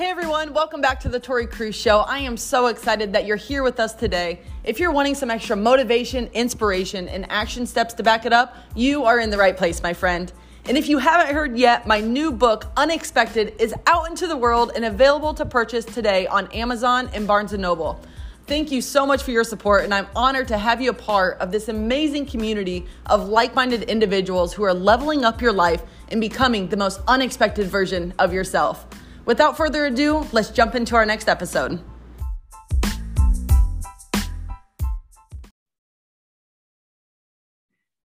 Hey everyone, welcome back to the Tori Cruz Show. I am so excited that you're here with us today. If you're wanting some extra motivation, inspiration, and action steps to back it up, you are in the right place, my friend. And if you haven't heard yet, my new book, Unexpected, is out into the world and available to purchase today on Amazon and Barnes & Noble. Thank you so much for your support, and I'm honored to have you a part of this amazing community of like minded individuals who are leveling up your life and becoming the most unexpected version of yourself. Without further ado, let's jump into our next episode.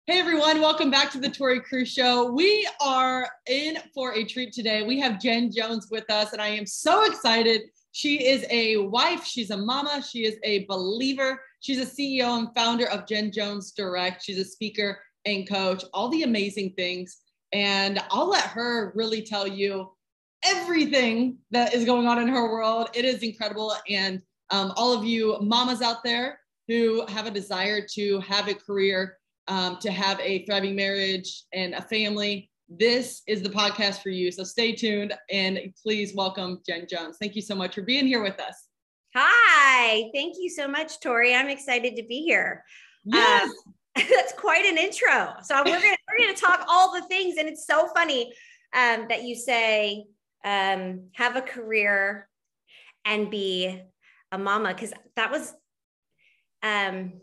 Hey everyone, welcome back to the Tori Cruz Show. We are in for a treat today. We have Jen Jones with us, and I am so excited. She is a wife, she's a mama, she is a believer. She's a CEO and founder of Jen Jones Direct. She's a speaker and coach, all the amazing things. And I'll let her really tell you everything that is going on in her world. It is incredible. And um, all of you mamas out there who have a desire to have a career, um, to have a thriving marriage and a family, this is the podcast for you. So stay tuned and please welcome Jen Jones. Thank you so much for being here with us. Hi, thank you so much, Tori. I'm excited to be here. Yes. Um, that's quite an intro. So we're gonna we're gonna talk all the things, and it's so funny um, that you say um, have a career and be a mama because that was um,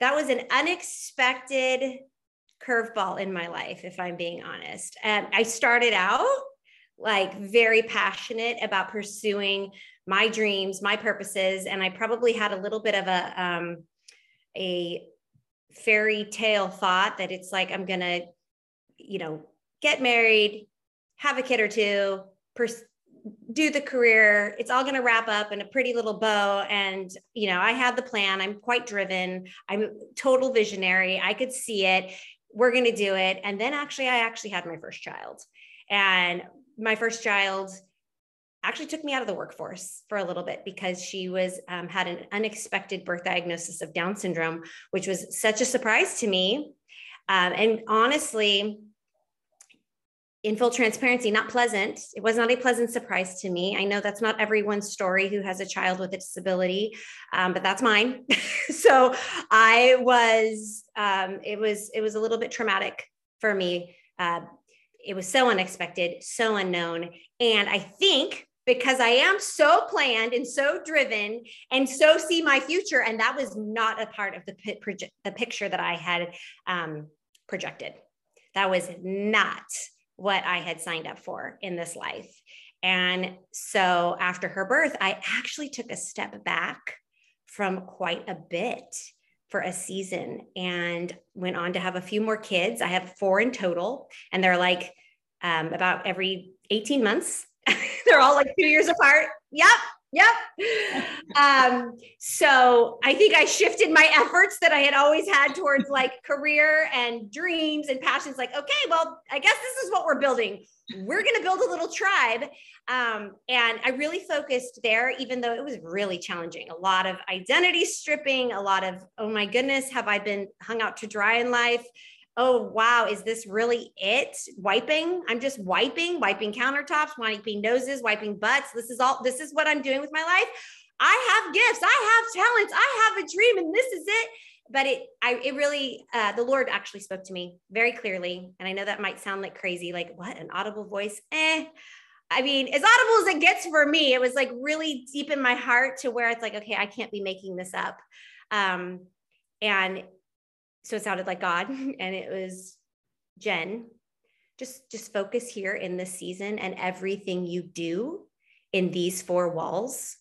that was an unexpected curveball in my life if i'm being honest. And i started out like very passionate about pursuing my dreams my purposes and i probably had a little bit of a um, a fairy tale thought that it's like i'm gonna you know get married have a kid or two, pers- do the career. It's all going to wrap up in a pretty little bow. And, you know, I had the plan. I'm quite driven. I'm total visionary. I could see it. We're going to do it. And then actually, I actually had my first child. And my first child actually took me out of the workforce for a little bit because she was um, had an unexpected birth diagnosis of Down syndrome, which was such a surprise to me. Um, and honestly, in full transparency, not pleasant. It was not a pleasant surprise to me. I know that's not everyone's story who has a child with a disability, um, but that's mine. so I was, um, it was, it was a little bit traumatic for me. Uh, it was so unexpected, so unknown, and I think because I am so planned and so driven and so see my future, and that was not a part of the, the picture that I had um, projected. That was not what I had signed up for in this life. And so after her birth, I actually took a step back from quite a bit for a season and went on to have a few more kids. I have four in total, and they're like um, about every 18 months. they're all like two years apart. Yep. Yep. Um, so I think I shifted my efforts that I had always had towards like career and dreams and passions. Like, okay, well, I guess this is what we're building. We're going to build a little tribe. Um, and I really focused there, even though it was really challenging. A lot of identity stripping, a lot of, oh my goodness, have I been hung out to dry in life? Oh wow. Is this really it? Wiping? I'm just wiping wiping countertops wiping noses wiping butts. This is all this is what i'm doing with my life. I have gifts. I have talents. I have a dream and this is it. But it i it really uh, the lord actually spoke to me very clearly and i know that might sound like crazy like what an audible voice? Eh. I mean, as audible as it gets for me, it was like really deep in my heart to where it's like, okay, I can't be making this up. Um, and so it sounded like God and it was Jen. Just just focus here in this season and everything you do in these four walls.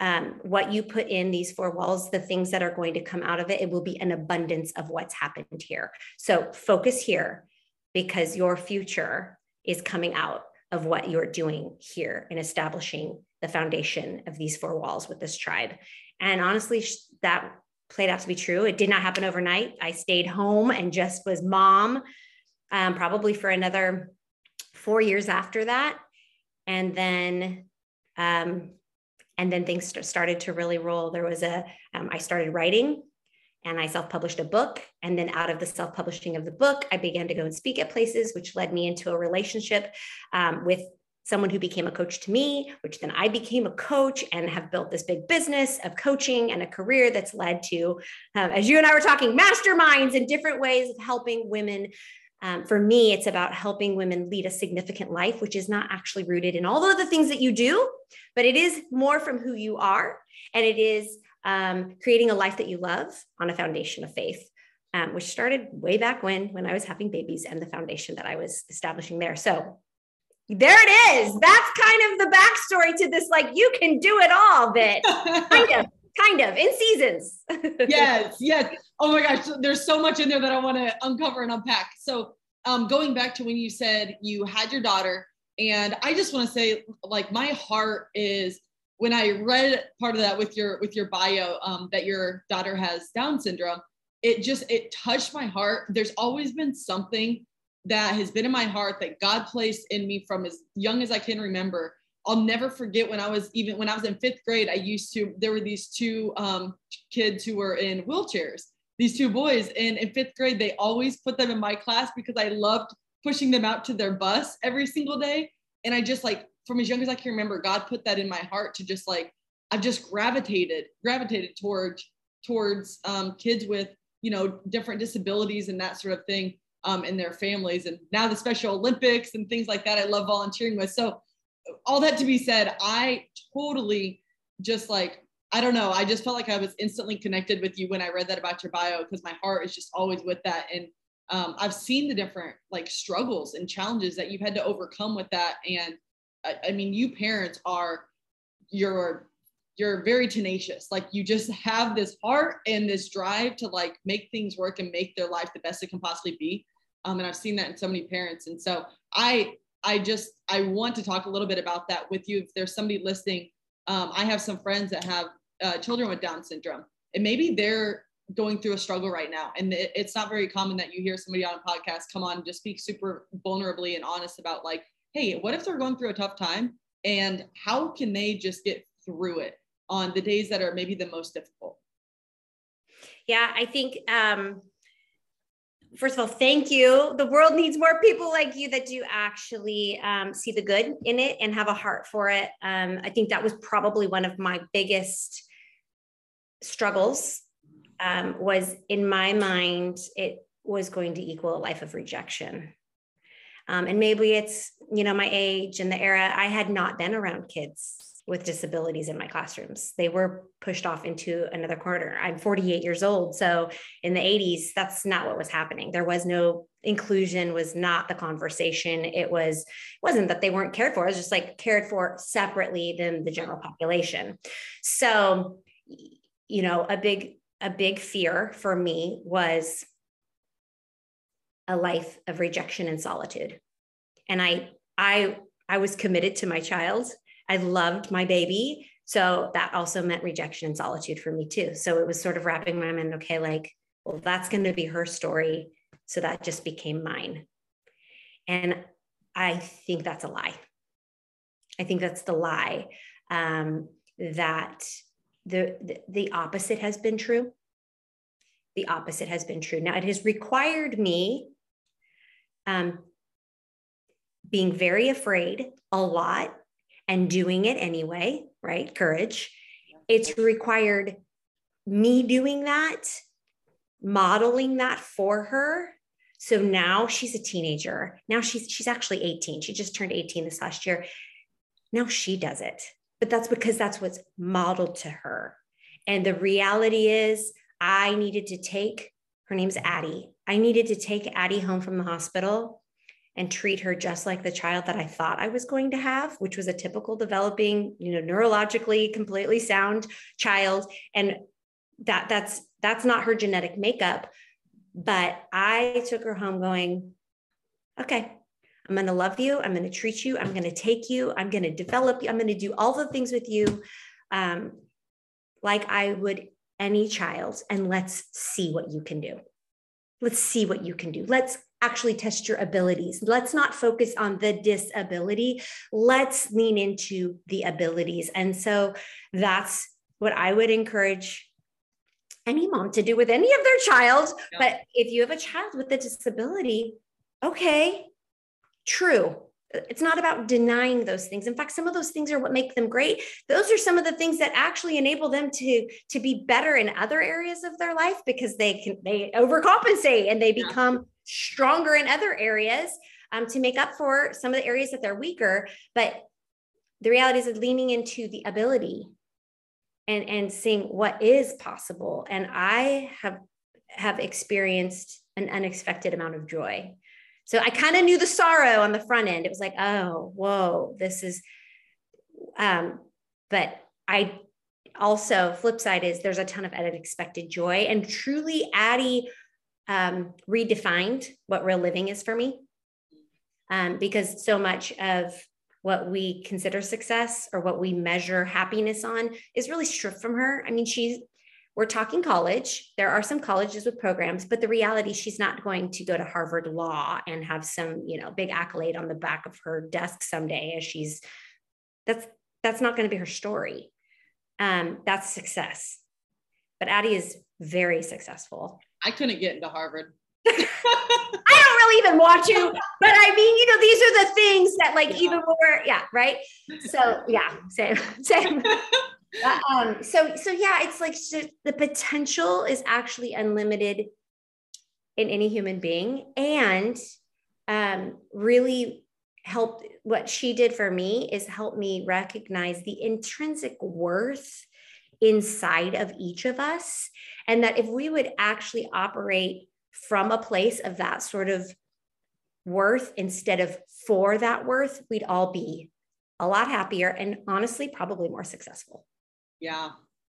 Um, what you put in these four walls, the things that are going to come out of it, it will be an abundance of what's happened here. So focus here because your future is coming out of what you're doing here in establishing the foundation of these four walls with this tribe. And honestly, that played out to be true. It did not happen overnight. I stayed home and just was mom, um, probably for another four years after that, and then um, and then things started to really roll. There was a um, I started writing, and I self-published a book, and then out of the self-publishing of the book, I began to go and speak at places, which led me into a relationship um, with someone who became a coach to me, which then I became a coach and have built this big business of coaching and a career that's led to, um, as you and I were talking, masterminds and different ways of helping women. Um, for me, it's about helping women lead a significant life, which is not actually rooted in all of the things that you do, but it is more from who you are. And it is um, creating a life that you love on a foundation of faith. Um, which started way back when when I was having babies and the foundation that I was establishing there. So there it is. That's kind of the backstory to this, like you can do it all bit. kind of, kind of in seasons. yes, yes. Oh my gosh, there's so much in there that I want to uncover and unpack. So um, going back to when you said you had your daughter, and I just want to say, like, my heart is when I read part of that with your with your bio um, that your daughter has Down syndrome. It just it touched my heart. There's always been something that has been in my heart that God placed in me from as young as I can remember. I'll never forget when I was even when I was in fifth grade. I used to there were these two um, kids who were in wheelchairs. These two boys, and in fifth grade, they always put them in my class because I loved pushing them out to their bus every single day. And I just like from as young as I can remember, God put that in my heart to just like I've just gravitated gravitated towards towards um, kids with you know different disabilities and that sort of thing um, and their families. And now the Special Olympics and things like that, I love volunteering with. So, all that to be said, I totally just like, I don't know, I just felt like I was instantly connected with you when I read that about your bio because my heart is just always with that. And um, I've seen the different like struggles and challenges that you've had to overcome with that. And I, I mean, you parents are, you're you're very tenacious. Like you just have this heart and this drive to like make things work and make their life the best it can possibly be. Um, and i've seen that in so many parents. And so i i just i want to talk a little bit about that with you. If there's somebody listening um, i have some friends that have uh, children with down syndrome and maybe they're going through a struggle right now. And it, it's not very common that you hear somebody on a podcast come on and just speak super vulnerably and honest about like hey what if they're going through a tough time? And how can they just get through it on the days that are maybe the most difficult? Yeah, I think um, first of all, thank you. The world needs more people like you that do actually um, see the good in it and have a heart for it. Um, I think that was probably one of my biggest struggles. Um, was in my mind, it was going to equal a life of rejection. Um, and maybe it's you know my age and the era. I had not been around kids with disabilities in my classrooms. They were pushed off into another corner. I'm 48 years old. So in the 80s, that's not what was happening. There was no inclusion was not the conversation. It was, it wasn't that they weren't cared for. It was just like cared for separately than the general population. So, you know, a big, a big fear for me was a life of rejection and solitude. And I, I, I was committed to my child I loved my baby. So that also meant rejection and solitude for me too. So it was sort of wrapping my mind, okay, like, well, that's going to be her story. So that just became mine. And I think that's a lie. I think that's the lie um, that the, the, opposite has been true. The opposite has been true. Now it has required me um, being very afraid a lot and doing it anyway, right? Courage. It's required me doing that, modeling that for her. So now she's a teenager. Now she's she's actually 18. She just turned 18 this last year. Now she does it. But that's because that's what's modeled to her. And the reality is I needed to take her name's Addie. I needed to take Addie home from the hospital and treat her just like the child that I thought I was going to have, which was a typical developing, you know, neurologically completely sound child. And that that's that's not her genetic makeup. But I took her home going, okay, I'm going to love you. I'm going to treat you. I'm going to take you. I'm going to develop you. I'm going to do all the things with you um, like I would any child. And let's see what you can do. Let's see what you can do. Let's actually test your abilities. Let's not focus on the disability. Let's lean into the abilities. And so that's what I would encourage any mom to do with any of their child. Yeah. But if you have a child with a disability, okay, true. it's not about denying those things in fact some of those things are what make them great those are some of the things that actually enable them to to be better in other areas of their life because they can they overcompensate and they become yeah. Stronger in other areas um, to make up for some of the areas that they're weaker but the reality is leaning into the ability and and seeing what is possible and i have have experienced an unexpected amount of joy so I kind of knew the sorrow on the front end. It was like, oh, whoa, this is, um, but I also, flip side is there's a ton of unexpected joy. And truly, Addie um, redefined what real living is for me. Um, because so much of what we consider success or what we measure happiness on is really stripped from her. I mean, she's we're talking college. There are some colleges with programs, but the reality she's not going to go to Harvard Law and have some, you know, big accolade on the back of her desk someday as she's that's that's not going to be her story. Um, that's success. But Addie is very successful. I couldn't get into Harvard. I don't really even want to, but I mean, you know, these are the things that like yeah. even more, yeah, right. So yeah, same, same. Um, so so yeah, it's like the potential is actually unlimited in any human being, and um, really helped. What she did for me is help me recognize the intrinsic worth inside of each of us, and that if we would actually operate from a place of that sort of worth instead of for that worth, we'd all be a lot happier and honestly probably more successful. Yeah,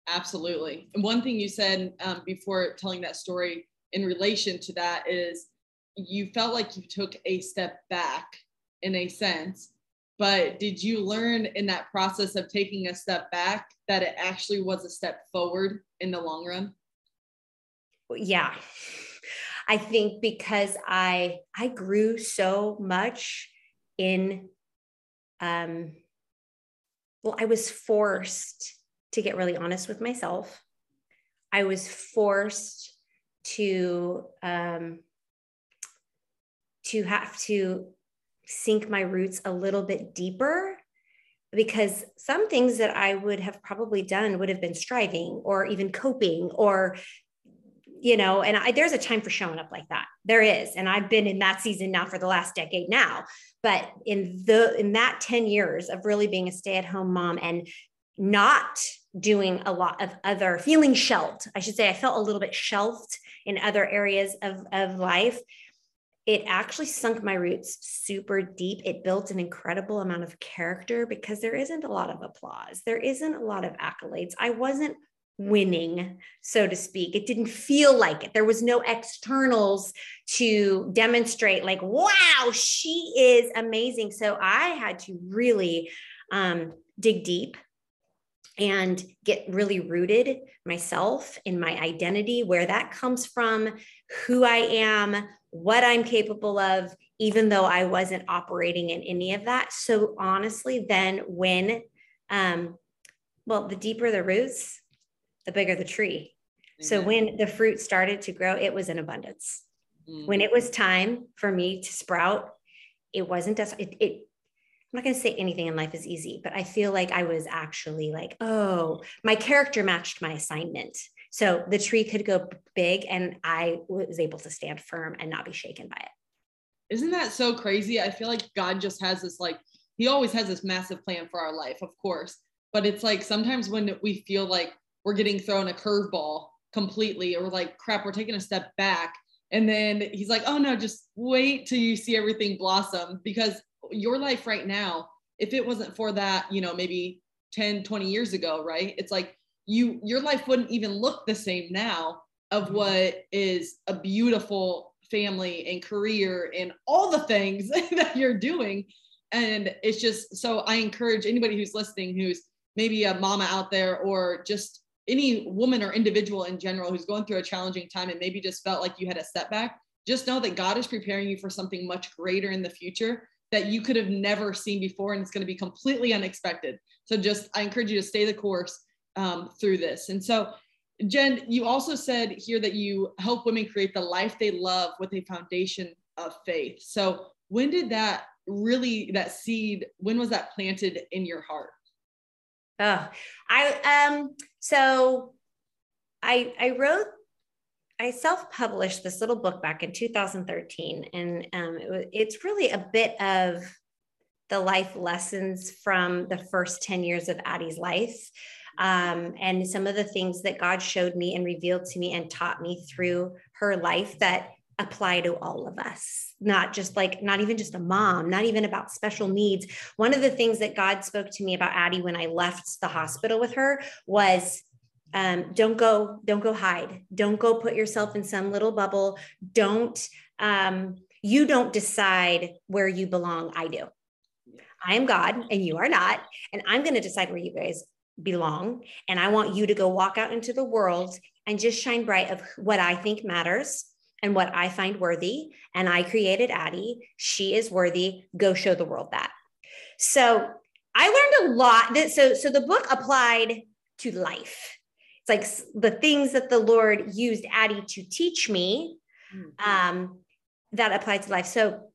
absolutely. And one thing you said um, before telling that story in relation to that is you felt like you took a step back in a sense, but did you learn in that process of taking a step back that it actually was a step forward in the long run? Yeah. I think because I I grew so much in um well I was forced to get really honest with myself. I was forced to um, to have to sink my roots a little bit deeper because some things that I would have probably done would have been striving or even coping or you know and I, there's a time for showing up like that. There is. And i've been in that season now for the last decade now. But in the in that 10 years of really being a stay-at-home mom and not doing a lot of other feeling shelved i should say i felt a little bit shelved in other areas of, of life it actually sunk my roots super deep. It built an incredible amount of character because there isn't a lot of applause. There isn't a lot of accolades. I wasn't winning so to speak. It didn't feel like it. There was no externals to demonstrate like wow she is amazing. So i had to really um, dig deep and get really rooted myself in my identity, where that comes from, who I am, what I'm capable of, even though I wasn't operating in any of that. So honestly, then when, um, well, the deeper the roots, the bigger the tree. So when the fruit started to grow, it was in abundance. Mm-hmm. When it was time for me to sprout, it wasn't as it, it I'm not going to say anything in life is easy, but I feel like I was actually like, oh, my character matched my assignment. So the tree could go big and I was able to stand firm and not be shaken by it. Isn't that so crazy? I feel like God just has this, like, He always has this massive plan for our life, of course. But it's like sometimes when we feel like we're getting thrown a curveball completely, or like, crap, we're taking a step back. And then He's like, oh no, just wait till you see everything blossom because your life right now, if it wasn't for that, you know, maybe 10, 20 years ago, right? It's like you, your life wouldn't even look the same now of mm-hmm. what is a beautiful family and career and all the things that you're doing. And it's just so I encourage anybody who's listening who's maybe a mama out there or just any woman or individual in general who's going through a challenging time and maybe just felt like you had a setback, just know that God is preparing you for something much greater in the future that you could have never seen before and it's going to be completely unexpected so just i encourage you to stay the course um, through this and so jen you also said here that you help women create the life they love with a foundation of faith so when did that really that seed? When was that planted in your heart? Oh, I um so I I wrote I self-published this little book back in 2013 and um it, it's really a bit of the life lessons from the first 10 years of Addie's life. Um, and some of the things that God showed me and revealed to me and taught me through her life that apply to all of us, not just like, not even just a mom, not even about special needs. One of the things that God spoke to me about Addie when I left the hospital with her was um, don't go, don't go hide. Don't go put yourself in some little bubble. Don't, um, you don't decide where you belong. I do. I am God and you are not. And I'm going to decide where you guys belong. And I want you to go walk out into the world and just shine bright of what I think matters and what I find worthy. And I created Addie. She is worthy. Go show the world that. So I learned a lot. That, so, so the book applied to life. It's like the things that the Lord used Addie to teach me mm-hmm. um, that applied to life. So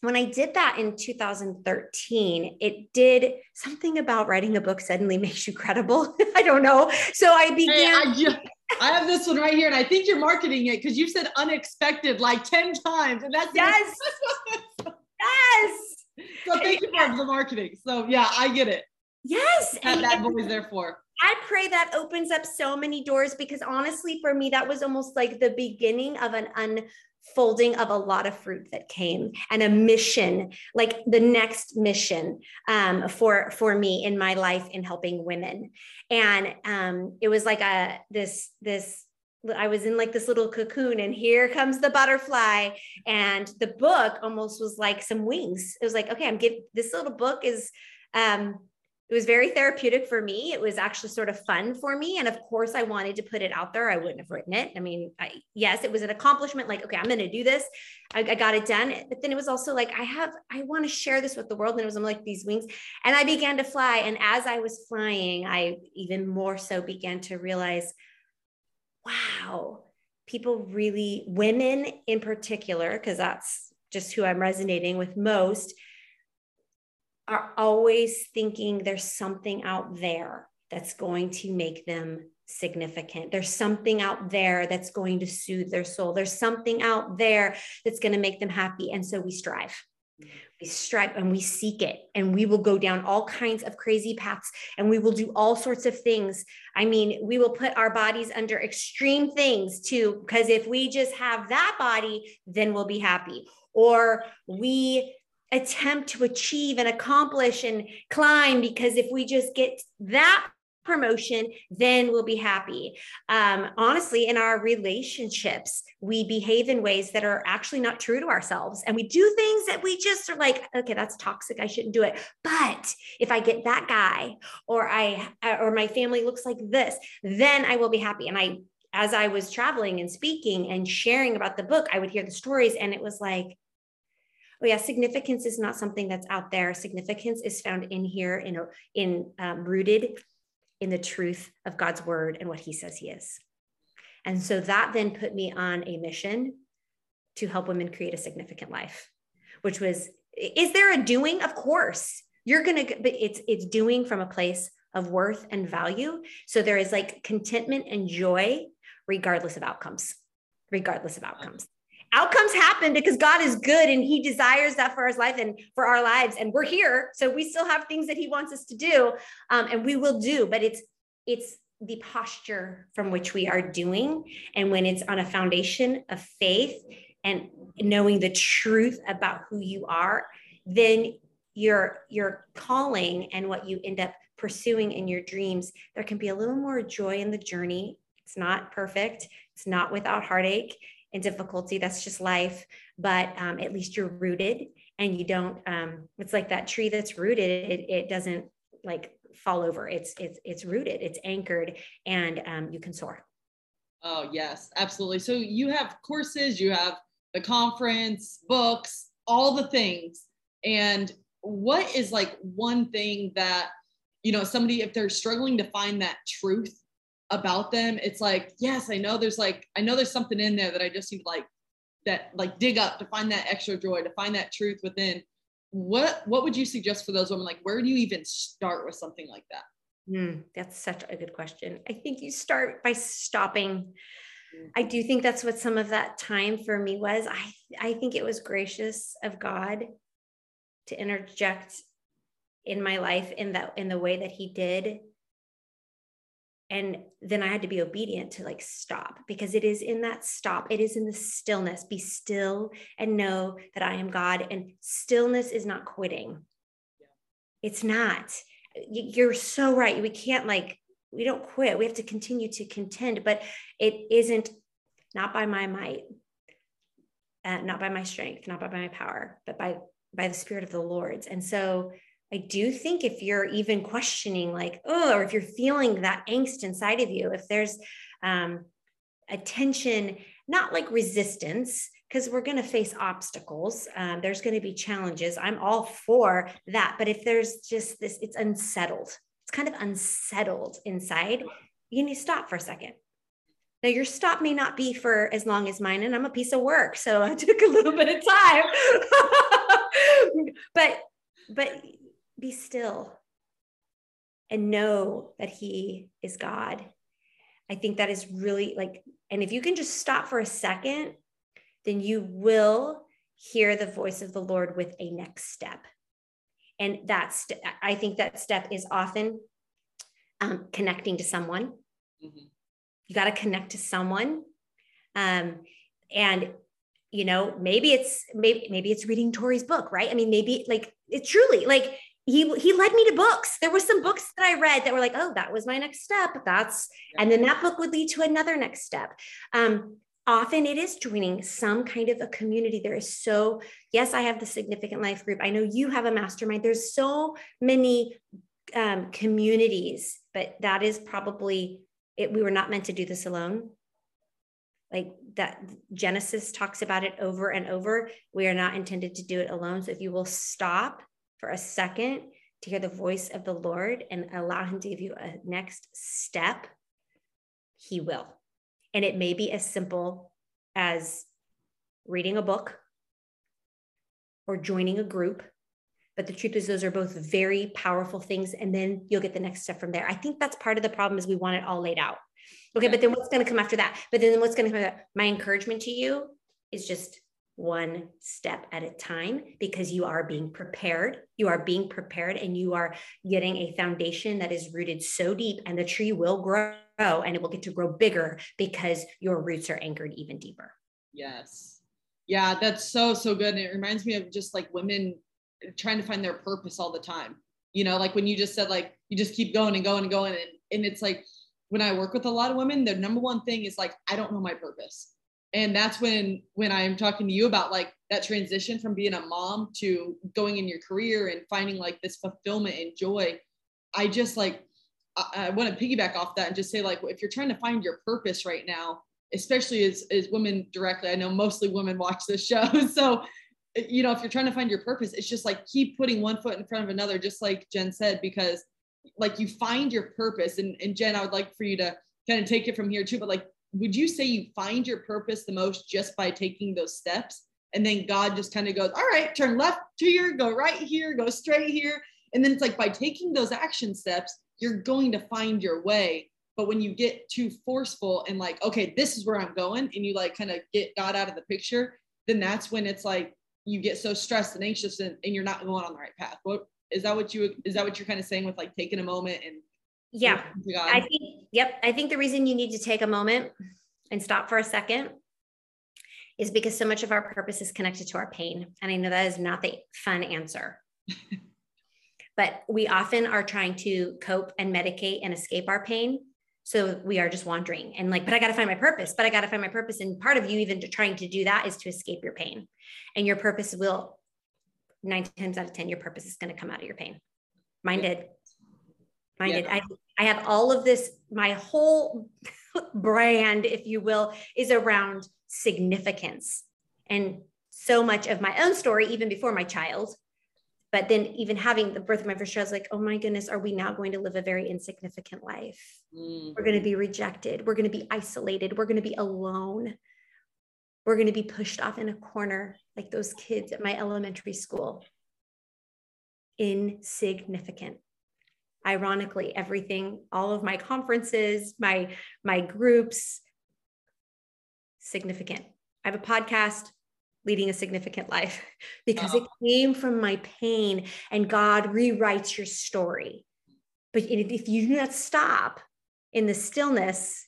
when I did that in 2013, it did something about writing a book suddenly makes you credible. I don't know. So I began. Hey, I, just, I, have this one right here, and I think you're marketing it because you said unexpected like 10 times. And that's yes. yes. So thank you for the marketing. So yeah, I get it. Yes. And that voice there for. I pray that opens up so many doors because honestly, for me, that was almost like the beginning of an un folding of a lot of fruit that came and a mission like the next mission um, for for me in my life in helping women and um, it was like a this this I was in like this little cocoon, and here comes the butterfly. And the book almost was like some wings. It was like, okay, I'm giving this little book is um, it was very therapeutic for me. It was actually sort of fun for me. And of course, I wanted to put it out there. I wouldn't have written it. I mean, I, yes, it was an accomplishment. Like, okay, I'm going to do this. I, I, got it done. But then it was also like, I have, I want to share this with the world. And it was like these wings. And I began to fly. And as I was flying, I even more so began to realize, wow, people really, women in particular, because that's just who I'm resonating with most are always thinking there's something out there that's going to make them significant. There's something out there that's going to soothe their soul. There's something out there that's going to make them happy. And so we strive. We strive and we seek it, and we will go down all kinds of crazy paths and we will do all sorts of things. I mean, we will put our bodies under extreme things too, because if we just have that body, then we'll be happy. Or we attempt to achieve and accomplish and climb because if we just get that promotion, then we'll be happy. Um, honestly, in our relationships, we behave in ways that are actually not true to ourselves. And we do things that we just are like, okay, that's toxic. I shouldn't do it. But if I get that guy or I, or my family looks like this, then I will be happy. And I, as I was traveling and speaking and sharing about the book, I would hear the stories and it was like, oh yeah significance is not something that's out there. Significance is found in here in in um, rooted in the truth of god's word and what he says he is. And so that then put me on a mission to help women create a significant life which was is there a doing? Of course. You're gonna but it's it's doing from a place of worth and value. So there is like contentment and joy regardless of outcomes regardless of outcomes outcomes happen because God is good and he desires that for his life and for our lives. And we're here. So we still have things that he wants us to do. Um, and we will do, but it's, it's the posture from which we are doing. And when it's on a foundation of faith and knowing the truth about who you are, then your, your calling and what you end up pursuing in your dreams, there can be a little more joy in the journey. It's not perfect. It's not without heartache and difficulty. That's just life. But um, at least you're rooted and you don't, um, it's like that tree that's rooted, it, it doesn't like fall over. It's, it's, it's rooted, it's anchored and um, you can soar. Oh yes, absolutely. So you have courses, you have the conference, books, all the things. And what is like one thing that, you know, somebody, if they're struggling to find that truth about them it's like yes i know there's like i know there's something in there that i just need to like that like dig up to find that extra joy to find that truth within what what would you suggest for those women? Like, where do you even start with something like that? Mm, that's such a good question. I think you start by stopping. Mm. I do think that's what some of that time for me was. I I think it was gracious of God to interject in my life in that in the way that he did and then i had to be obedient to like stop because it is in that stop it is in the stillness. Be still and know that i am god and stillness is not quitting. It's not. You're so right. We can't like we don't quit. We have to continue to contend but it isn't not by my might uh, not by my strength not by my power but by by the spirit of the lord's. And so I do think if you're even questioning, like, oh, or if you're feeling that angst inside of you, if there's um, a tension, not like resistance, because we're going to face obstacles, um, there's going to be challenges. I'm all for that. But if there's just this, it's unsettled, it's kind of unsettled inside, you need to stop for a second. Now, your stop may not be for as long as mine, and I'm a piece of work. So I took a little bit of time. but but be still and know that he is God. I think that is really like, and if you can just stop for a second, then you will hear the voice of the Lord with a next step. And that's, I think that step is often um, connecting to someone. Mm-hmm. You got to connect to someone. Um, and you know maybe it's maybe maybe it's reading tori's book right i mean maybe like it truly like he he led me to books. There were some books that I read that were like, oh, that was my next step. That's and then that book would lead to another next step. Um, often it is joining some kind of a community. There is so yes, I have the significant life group. I know you have a mastermind. There's so many um, communities, but that is probably it. We were not meant to do this alone. Like that, Genesis talks about it over and over. We are not intended to do it alone. So if you will stop for a second to hear the voice of the Lord and allow Him to give you a next step, He will. And it may be as simple as reading a book or joining a group. But the truth is, those are both very powerful things. And then you'll get the next step from there. I think that's part of the problem is we want it all laid out. Okay, but then what's going to come after that? But then what's going to come? My encouragement to you is just one step at a time because you are being prepared. You are being prepared and you are getting a foundation that is rooted so deep, and the tree will grow and it will get to grow bigger because your roots are anchored even deeper. Yes. Yeah, that's so, so good. And it reminds me of just like women trying to find their purpose all the time. You know, like when you just said, like, you just keep going and going and going. And, and it's like when I work with a lot of women, the number one thing is like, I don't know my purpose and that's when when i'm talking to you about like that transition from being a mom to going in your career and finding like this fulfillment and joy. I just like i, I want to piggyback off that and just say like if you're trying to find your purpose right now especially as as women directly i know mostly women watch this show so you know if you're trying to find your purpose it's just like keep putting one foot in front of another just like jen said because like you find your purpose. And, and jen i would like for you to kind of take it from here too but like would you say you find your purpose the most just by taking those steps? And then God just kind of goes, all right, turn left here, go right here, go straight here. And then it's like by taking those action steps, you're going to find your way. But when you get too forceful and like, okay, this is where I'm going, and you like kind of get God out of the picture, then that's when it's like you get so stressed and anxious and, and you're not going on the right path. What is that what you is that what you're kind of saying with like taking a moment and yeah. I think, yep. I think the reason you need to take a moment and stop for a second is because so much of our purpose is connected to our pain. And I know that is not the fun answer. but we often are trying to cope and medicate and escape our pain. So we are just wandering and like, but I got to find my purpose, but I got to find my purpose. And part of you even trying to do that is to escape your pain. And your purpose will, nine times out of 10, your purpose is going to come out of your pain. Mine did minded. Yeah. I, I have all of this, my whole brand, if you will, is around significance. And so much of my own story, even before my child, but then even having the birth of my first child, I was like, oh my goodness, are we now going to live a very insignificant life? Mm-hmm. We're going to be rejected. We're going to be isolated. We're going to be alone. We're going to be pushed off in a corner like those kids at my elementary school. insignificant. Ironically, everything, all of my conferences, my my groups, significant. I have a podcast, leading a significant life, because it came from my pain, and God rewrites your story. But if you do not stop in the stillness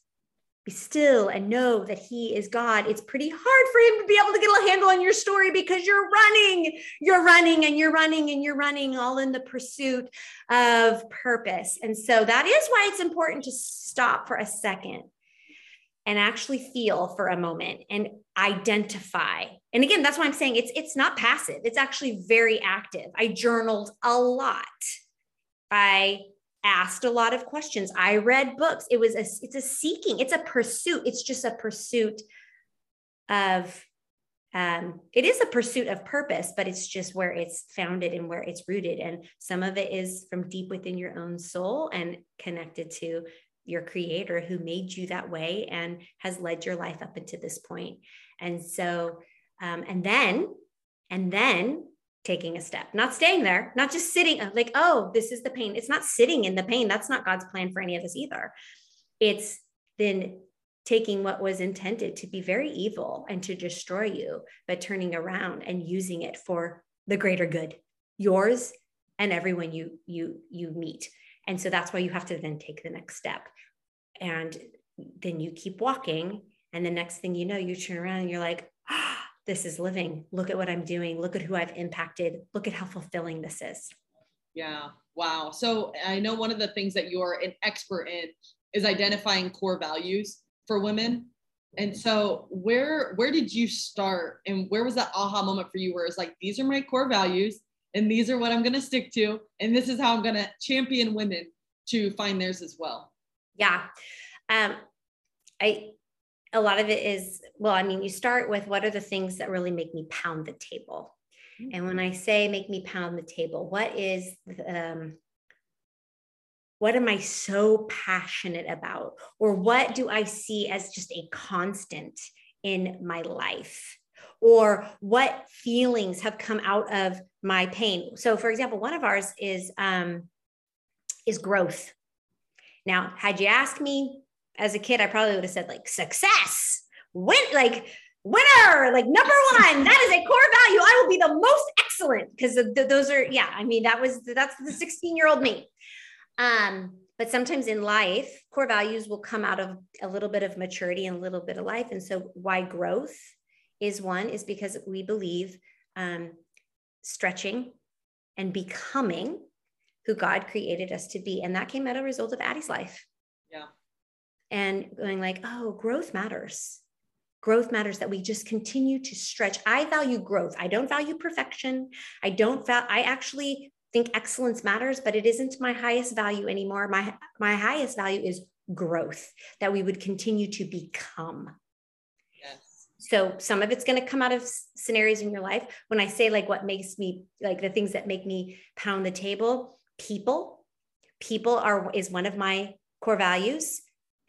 be still and know that he is God. It's pretty hard for him to be able to get a handle on your story because you're running, you're running and you're running and you're running all in the pursuit of purpose. And so that is why it's important to stop for a second and actually feel for a moment and identify. And again, that's why I'm saying it's it's not passive. It's actually very active. I journaled a lot. I asked a lot of questions. I read books. It was a it's a seeking, it's a pursuit. It's just a pursuit of um, it is a pursuit of purpose, but it's just where it's founded and where it's rooted. And some of it is from deep within your own soul and connected to your creator who made you that way and has led your life up into this point. And so, um, and then, and then taking a step, not staying there, not just sitting uh, like, oh, this is the pain. It's not sitting in the pain. That's not God's plan for any of us either. It's then taking what was intended to be very evil and to destroy you, but turning around and using it for the greater good, yours and everyone you you you meet. And so that's why you have to then take the next step. And then you keep walking. And the next thing you know, you turn around and you're like, this is living. Look at what I'm doing. Look at who I've impacted. Look at how fulfilling this is. Yeah. Wow. So I know one of the things that you're an expert in is identifying core values for women. And so where where did you start and where was that aha moment for you where it's like these are my core values and these are what I'm going to stick to and this is how I'm going to champion women to find theirs as well. Yeah. Um I a lot of it is well i mean you start with what are the things that really make me pound the table? Mm-hmm. and when i say make me pound the table what is um, what am i so passionate about? Or what do i see as just a constant in my life? Or what feelings have come out of my pain? So for example one of ours is um, is growth. Now had you asked me as a kid, I probably would have said like success, win, like winner, like number one. That is a core value. I will be the most excellent because th- those are, yeah. I mean, that was that's the 16 year old me. Um, but sometimes in life, core values will come out of a little bit of maturity and a little bit of life. And so, why growth is one is because we believe um, stretching and becoming who God created us to be. And that came out of a result of Addie's life. Yeah and going like, oh, growth matters. Growth matters that we just continue to stretch. I value growth. I don't value perfection. I don't val- I actually think excellence matters, but it isn't my highest value anymore. My my highest value is growth that we would continue to become. Yes. So some of it's going to come out of scenarios in your life. When I say like what makes me like the things that make me pound the table, people, people are is one of my core values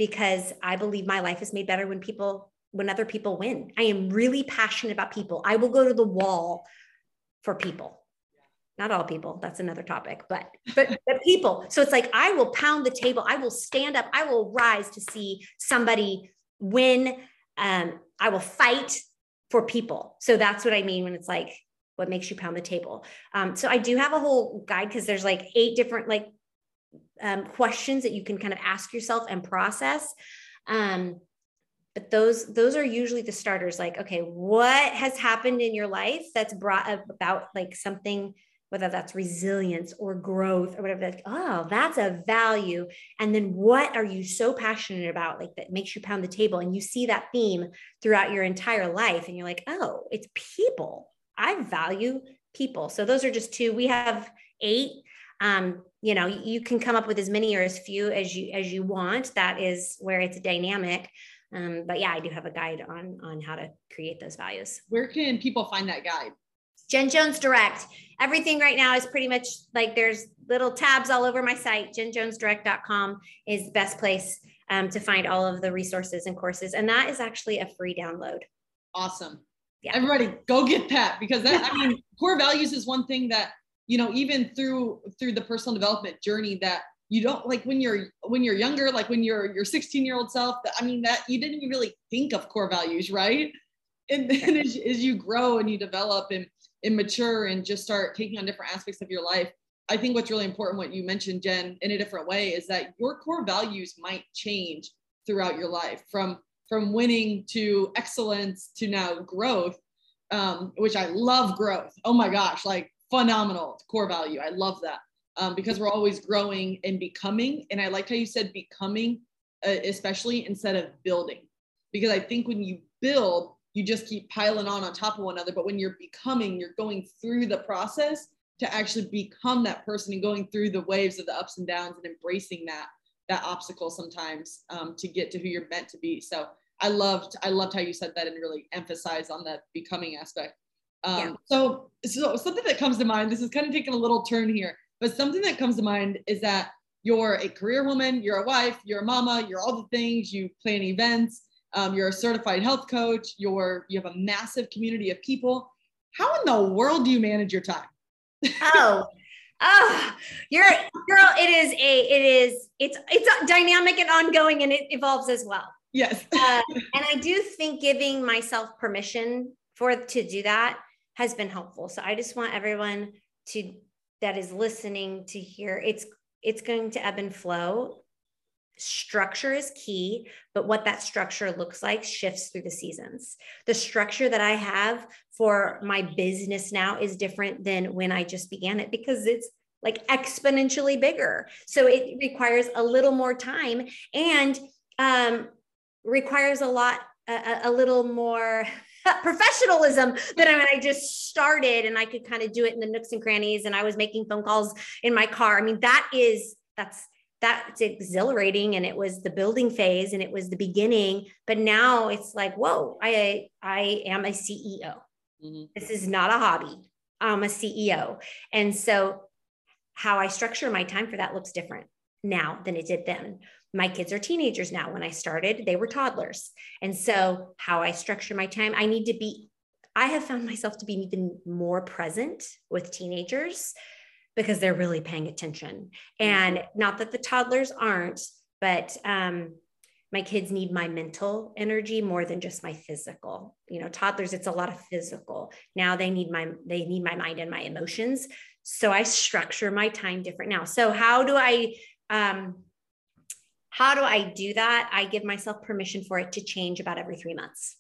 because I believe my life is made better when people, when other people win. I am really passionate about people. I will go to the wall for people. Not all people, that's another topic, but but but people. So it's like I will pound the table, I will stand up, I will rise to see somebody win. Um, I will fight for people. So that's what I mean when it's like what makes you pound the table. Um, so I do have a whole guide because there's like eight different like um, questions that you can kind of ask yourself and process. Um, but those those are usually the starters. Like, okay, what has happened in your life that's brought about like something, whether that's resilience or growth or whatever. Like, oh, that's a value. And then what are you so passionate about, like that makes you pound the table? And you see that theme throughout your entire life, and you're like, oh, it's people. I value people. So those are just two. We have eight um, you know you can come up with as many or as few as you as you want. That is where it's dynamic. Um, but yeah i do have a guide on on how to create those values. Where can people find that guide? Jen jones direct. Everything right now is pretty much like there's little tabs all over my site. Jenjonesdirect.com is the best place um, to find all of the resources and courses. And that is actually a free download. Awesome. Yeah. Everybody go get that because that i mean core values is one thing that you know even through through the personal development journey that you don't like when you're when you're younger like when you're your 16 year old self i mean that you didn't even really think of core values right? And then as, as you grow and you develop and, and mature and just start taking on different aspects of your life i think what's really important what you mentioned jen in a different way is that your core values might change throughout your life from from winning to excellence to now growth um, which i love growth. Oh my gosh like phenomenal core value i love that um, because we're always growing and becoming. And I like how you said becoming, uh, especially instead of building, because I think when you build, you just keep piling on on top of one another. But when you're becoming, you're going through the process to actually become that person and going through the waves of the ups and downs and embracing that that obstacle sometimes um, to get to who you're meant to be. So I loved I loved how you said that and really emphasized on that becoming aspect. Um, yeah. So so something that comes to mind. This is kind of taking a little turn here. But something that comes to mind is that you're a career woman, you're a wife, you're a mama, you're all the things, you plan events, um, you're a certified health coach, you're you have a massive community of people. How in the world do you manage your time? oh, oh, you're girl. It is a, it is, it's, it's dynamic and ongoing, and it evolves as well. Yes. uh, and I do think giving myself permission for to do that has been helpful. So I just want everyone to that is listening to hear it's it's going to ebb and flow. Structure is key but what that structure looks like shifts through the seasons. The structure that i have for my business now is different than when i just began it because it's like exponentially bigger. So it requires a little more time and um, requires a lot a, a little more professionalism that I, mean, I just started and I could kind of do it in the nooks and crannies and I was making phone calls in my car. I mean, that is, that's, that's exhilarating and it was the building phase and it was the beginning but now it's like whoa i i am a ceo mm-hmm. this is not a hobby i'm a ceo and so how i structure my time for that looks different now than it did then my kids are teenagers now. When I started, they were toddlers. And so, how I structure my time, I need to be, I have found myself to be even more present with teenagers because they're really paying attention. And not that the toddlers aren't, but um, my kids need my mental energy more than just my physical you know toddlers it's a lot of physical now they need my they need my mind and my emotions so i structure my time different now so how do i um, how do I do that? I give myself permission for it to change about every three months.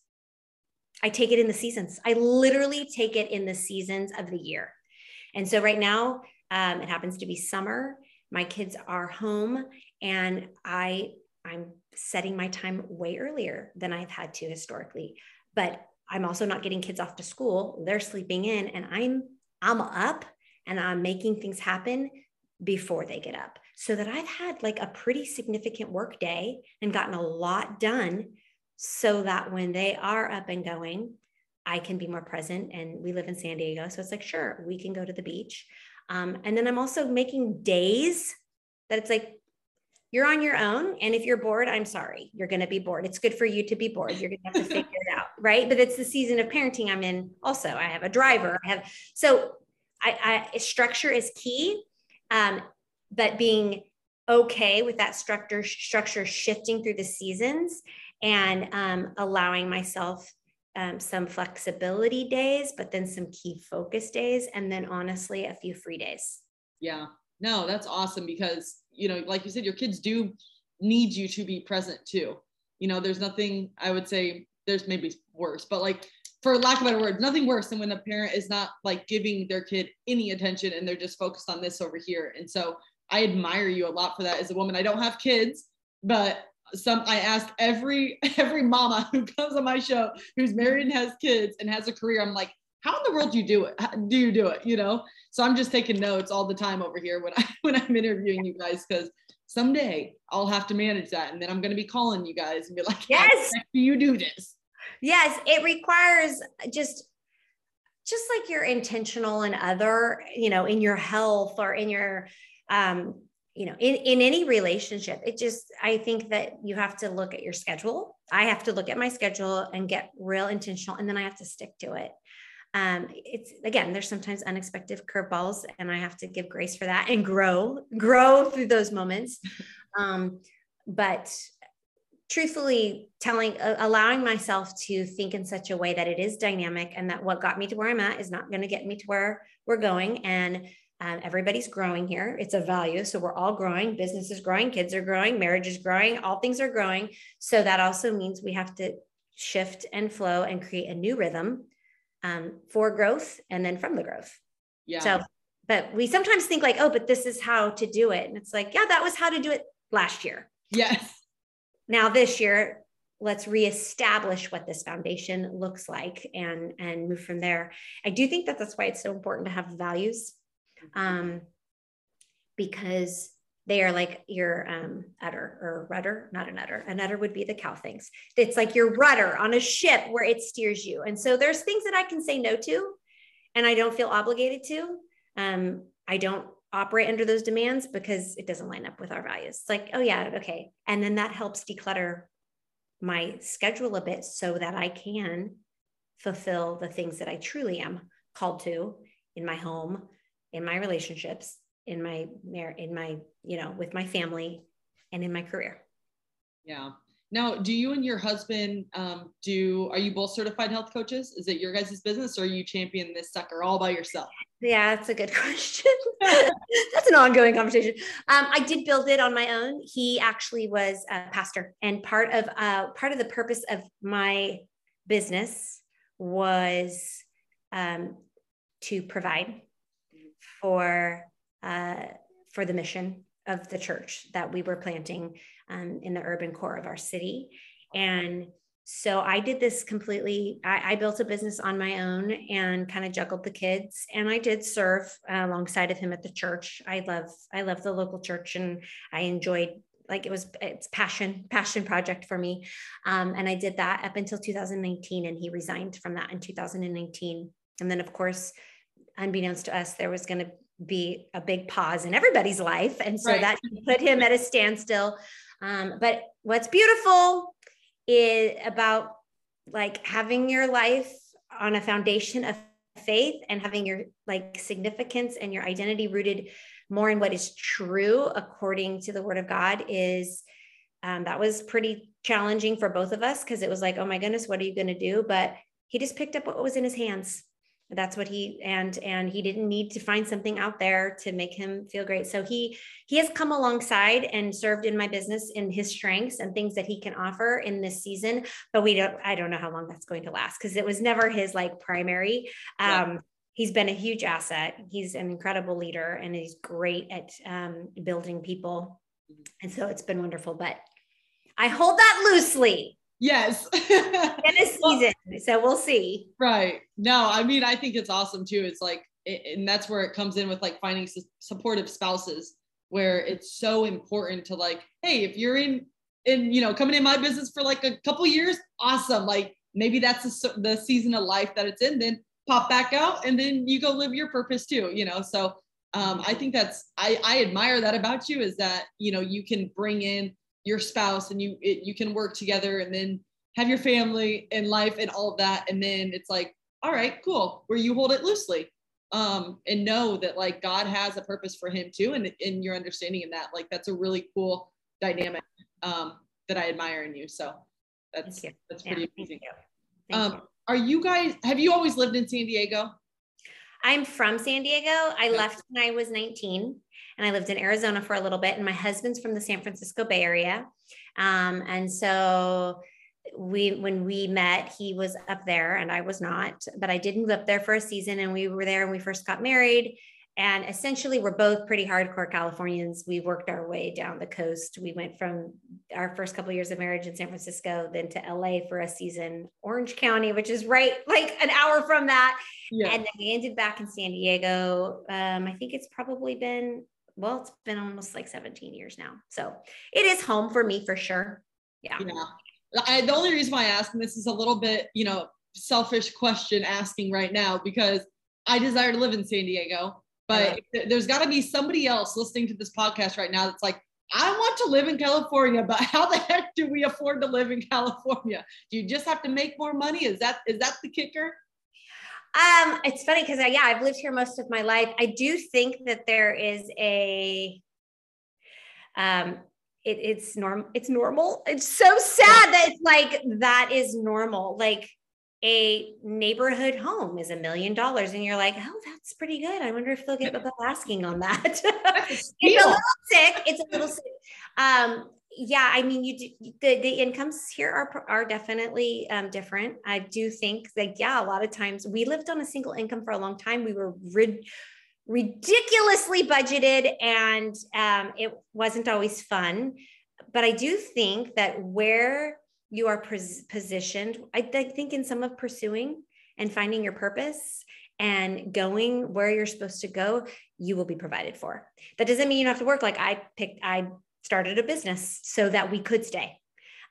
I take it in the seasons. I literally take it in the seasons of the year. And so right now, um, it happens to be summer. My kids are home, and I I'm setting my time way earlier than I've had to historically. But I'm also not getting kids off to school. They're sleeping in, and I'm I'm up and I'm making things happen before they get up so that I've had like a pretty significant work day and gotten a lot done so that when they are up and going, I can be more present. And we live in San Diego. So it's like, sure, we can go to the beach. Um, and then I'm also making days that it's like, you're on your own. And if you're bored, I'm sorry, you're going to be bored. It's good for you to be bored. You're going to have to figure it out. Right. But it's the season of parenting I'm in also. I have a driver. I have, so I, I structure is key. Um, but being okay with that structure structure shifting through the seasons and um, allowing myself um, some flexibility days, but then some key focus days, and then honestly, a few free days. Yeah, no, that's awesome because, you know, like you said, your kids do need you to be present too. You know, there's nothing I would say, there's maybe worse, but like, for lack of a better word, nothing worse than when a parent is not like giving their kid any attention and they're just focused on this over here. And so I admire you a lot for that as a woman. I don't have kids, but some I ask every every mama who comes on my show who's married and has kids and has a career. I'm like, how in the world do you do it? How do you do it? You know? So I'm just taking notes all the time over here when I when I'm interviewing you guys because someday I'll have to manage that, and then I'm going to be calling you guys and be like, yes, do you do this? Yes, it requires just just like you're intentional and other, you know, in your health or in your um, you know in, in any relationship it just i think that you have to look at your schedule. I have to look at my schedule and get real intentional and then i have to stick to it. Um, it's again, there's sometimes unexpected curveballs, and I have to give grace for that and grow, grow through those moments. Um, but truthfully telling uh, allowing myself to think in such a way that it is dynamic and that what got me to where i'm at is not going to get me to where we're going. And um, everybody's growing here. It's a value. So we're all growing. Business is growing. Kids are growing. Marriage is growing. All things are growing. So that also means we have to shift and flow and create a new rhythm um, for growth and then from the growth. Yeah. So but we sometimes think like oh but this is how to do it. And it's like yeah that was how to do it last year. Yes. Now this year let's reestablish what this foundation looks like and and move from there. I do think that that's why it's so important to have values um, because they are like your um, udder or rudder, not an udder. An udder would be the cow things. It's like your rudder on a ship where it steers you. And so there's things that I can say no to, and I don't feel obligated to. Um, I don't operate under those demands because it doesn't line up with our values. It's like, oh, yeah, okay. And then that helps declutter my schedule a bit so that I can fulfill the things that I truly am called to in my home, in my relationships, in my mar- in my, you know, with my family and in my career. Yeah. Now, do you and your husband um, do? Are you both certified health coaches? Is it your guys' business, or you champion this sucker all by yourself? Yeah, that's a good question. that's an ongoing conversation. Um, I did build it on my own. He actually was a pastor, and part of uh, part of the purpose of my business was um, to provide for uh, for the mission of the church that we were planting um, in the urban core of our city. And so I did this completely. I, I built a business on my own and kind of juggled the kids. And I did serve uh, alongside of him at the church. I love I love the local church, and I enjoyed like it was it's passion passion project for me. Um, and I did that up until 2019, and he resigned from that in 2019. And then of course, unbeknownst to us, there was going to be a big pause in everybody's life. And so right. that put him at a standstill. Um, but what's beautiful is about like having your life on a foundation of faith and having your like significance and your identity rooted more in what is true according to the word of God is um, that was pretty challenging for both of us because it was like, oh my goodness, what are you going to do? But he just picked up what was in his hands that's what he and and he didn't need to find something out there to make him feel great. So he he has come alongside and served in my business in his strengths and things that he can offer in this season but we don't i don't know how long that's going to last because it was never his like primary. Um he's been a huge asset. He's an incredible leader and he's great at um, building people. And so it's been wonderful but i hold that loosely Yes. in a season. so we'll see. Right. No, I mean, I think it's awesome too. It's like, and that's where it comes in with like finding supportive spouses where it's so important to like, hey, if you're in, in, you know, coming in my business for like a couple years, awesome. Like maybe that's the, the season of life that it's in, then pop back out and then you go live your purpose too, you know? So um, I think that's, I, I admire that about you is that, you know, you can bring in your spouse and you it, you can work together and then have your family and life and all of that. And then it's like all right cool where you hold it loosely um and know that like god has a purpose for him too. And in your understanding of that like that's a really cool dynamic um that i admire in you. So that's that's pretty yeah, amazing. um you. are you guys have you always lived in san diego? I'm from san diego. I okay. left when i was 19 and I lived in Arizona for a little bit. And my husband's from the San Francisco Bay Area, um, and so we when we met he was up there and i was not but i did move up there for a season and we were there when we first got married. And essentially we're both pretty hardcore californians. We worked our way down the coast. We went from our first couple of years of marriage in san francisco then to la for a season orange county which is right like an hour from that. Yeah. and then we ended back in san diego. Um, i think it's probably been well, it's been almost like 17 years now. So it is home for me for sure. Yeah. Yeah. I, the only reason why I ask, and this is a little bit, you know, selfish question asking right now because I desire to live in San Diego, but yeah. there's got to be somebody else listening to this podcast right now that's like, I want to live in California, but how the heck do we afford to live in California? Do you just have to make more money? Is that is that the kicker? Um, it's funny because yeah, I've lived here most of my life. I do think that there is a um it, it's normal it's normal. It's so sad that it's like that is normal. Like a neighborhood home is a million dollars and you're like oh that's pretty good. I wonder if they'll get the asking on that. It's a little sick. It's a little sick. Um yeah i mean you do, the, the incomes here are are definitely um, different. I do think that yeah a lot of times we lived on a single income for a long time. We were rid- ridiculously budgeted and um, it wasn't always fun. But i do think that where you are pos- positioned I, I think in some of pursuing and finding your purpose and going where you're supposed to go you will be provided for. That doesn't mean you don't have to work. Like i picked i started a business so that we could stay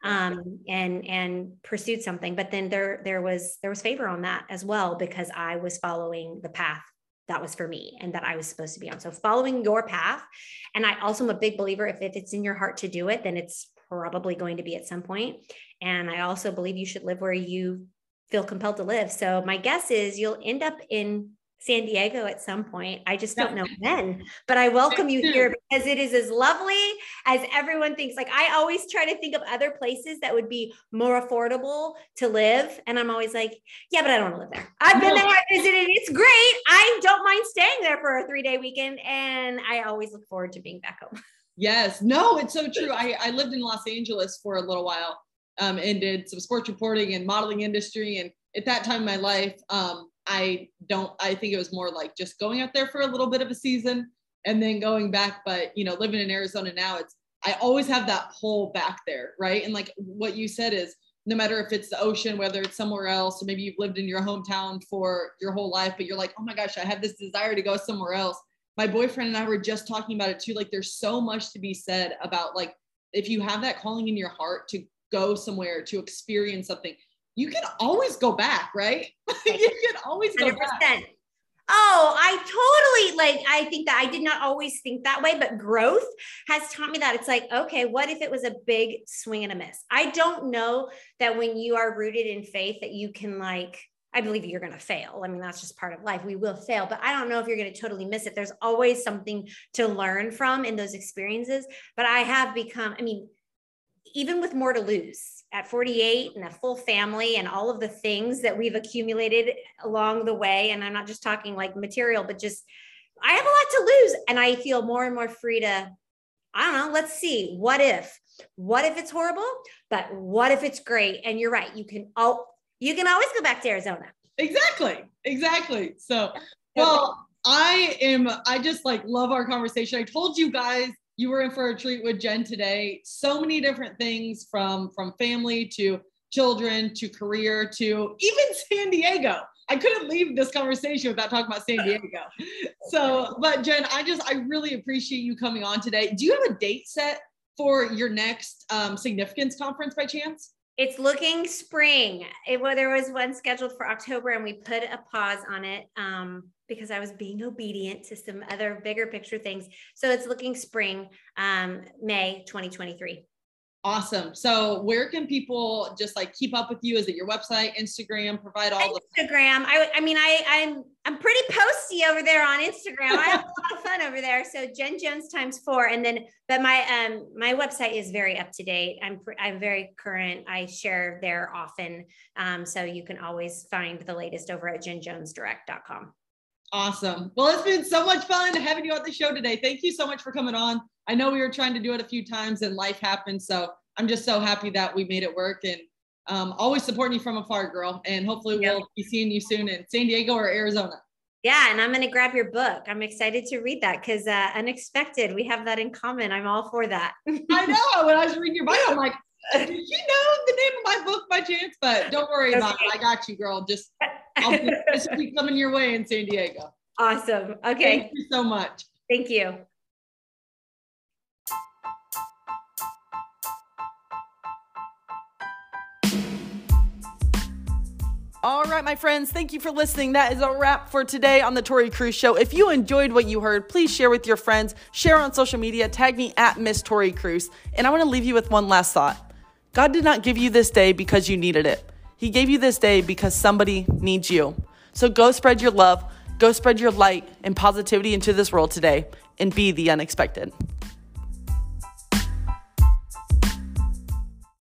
um, and and pursued something but then there there was there was favor on that as well because i was following the path that was for me and that I was supposed to be on. So following your path. And I also am a big believer if, if it's in your heart to do it, then it's probably going to be at some point. And I also believe you should live where you feel compelled to live. So my guess is you'll end up in San Diego at some point. I just don't know when, but I welcome you here because it is as lovely as everyone thinks. Like I always try to think of other places that would be more affordable to live. And I'm always like, yeah, but I don't want to live there. I've been there, I visited. It's great. I don't mind staying there for a three day weekend. And I always look forward to being back home. Yes. No, it's so true. I, I lived in Los Angeles for a little while um, and did some sports reporting and modeling industry. And at that time in my life, um, I don't, I think it was more like just going out there for a little bit of a season and then going back. But, you know, living in Arizona now, it's, I always have that pull back there. Right. And like what you said is, no matter if it's the ocean, whether it's somewhere else, or maybe you've lived in your hometown for your whole life, but you're like, oh my gosh, I have this desire to go somewhere else. My boyfriend and I were just talking about it too. Like, there's so much to be said about like, if you have that calling in your heart to go somewhere, to experience something, you can always go back, right? you can always go 100%. back. Oh, I totally like, I think that I did not always think that way, but growth has taught me that it's like, okay, what if it was a big swing and a miss? I don't know that when you are rooted in faith that you can like, I believe you're going to fail. I mean, that's just part of life. We will fail, but I don't know if you're going to totally miss it. There's always something to learn from in those experiences. But I have become, I mean, even with more to lose at 48 and a full family and all of the things that we've accumulated along the way. And i'm not just talking like material but just i have a lot to lose. And i feel more and more free to i don't know let's see what if? What if it's horrible but what if it's great? And you're right you can oh you can always go back to arizona. Exactly exactly. So well i am i just like love our conversation. I told you guys you were in for a treat with Jen today. So many different things from from family to children to career to even San Diego. I couldn't leave this conversation without talking about San Diego. So, but Jen, I just I really appreciate you coming on today. Do you have a date set for your next um, significance conference by chance? It's looking spring. It, well, there was one scheduled for October, and we put a pause on it. Um, because I was being obedient to some other bigger picture things. So it's looking spring, um, May 2023. Awesome. So where can people just like keep up with you? Is it your website, Instagram, provide all the Instagram. I, I mean, I, I'm, I'm pretty posty over there on Instagram. I have a lot of fun over there. So Jen Jones times four. And then, but my, um, my website is very up to date. I'm, I'm very current. I share there often. Um, so you can always find the latest over at jenjonesdirect.com. Awesome. Well, it's been so much fun having you on the show today. Thank you so much for coming on. I know we were trying to do it a few times and life happened. So I'm just so happy that we made it work and um, always supporting you from afar, girl. And hopefully yep. we'll be seeing you soon in San Diego or Arizona. Yeah, and I'm going to grab your book. I'm excited to read that because uh, unexpected. We have that in common. I'm all for that. I know. When I was reading your bio, I'm like, you know the name of my book by chance? But don't worry about it. I got you, girl. Just I'll just keep coming your way in San Diego. Awesome. Okay. Thank you so much. Thank you. All right, my friends, thank you for listening. That is a wrap for today on the Tori Cruz Show. If you enjoyed what you heard, please share with your friends, share on social media, tag me at Miss Tori Cruz. And I want to leave you with one last thought God did not give you this day because you needed it. He gave you this day because somebody needs you. So go spread your love, go spread your light and positivity into this world today, and be the unexpected.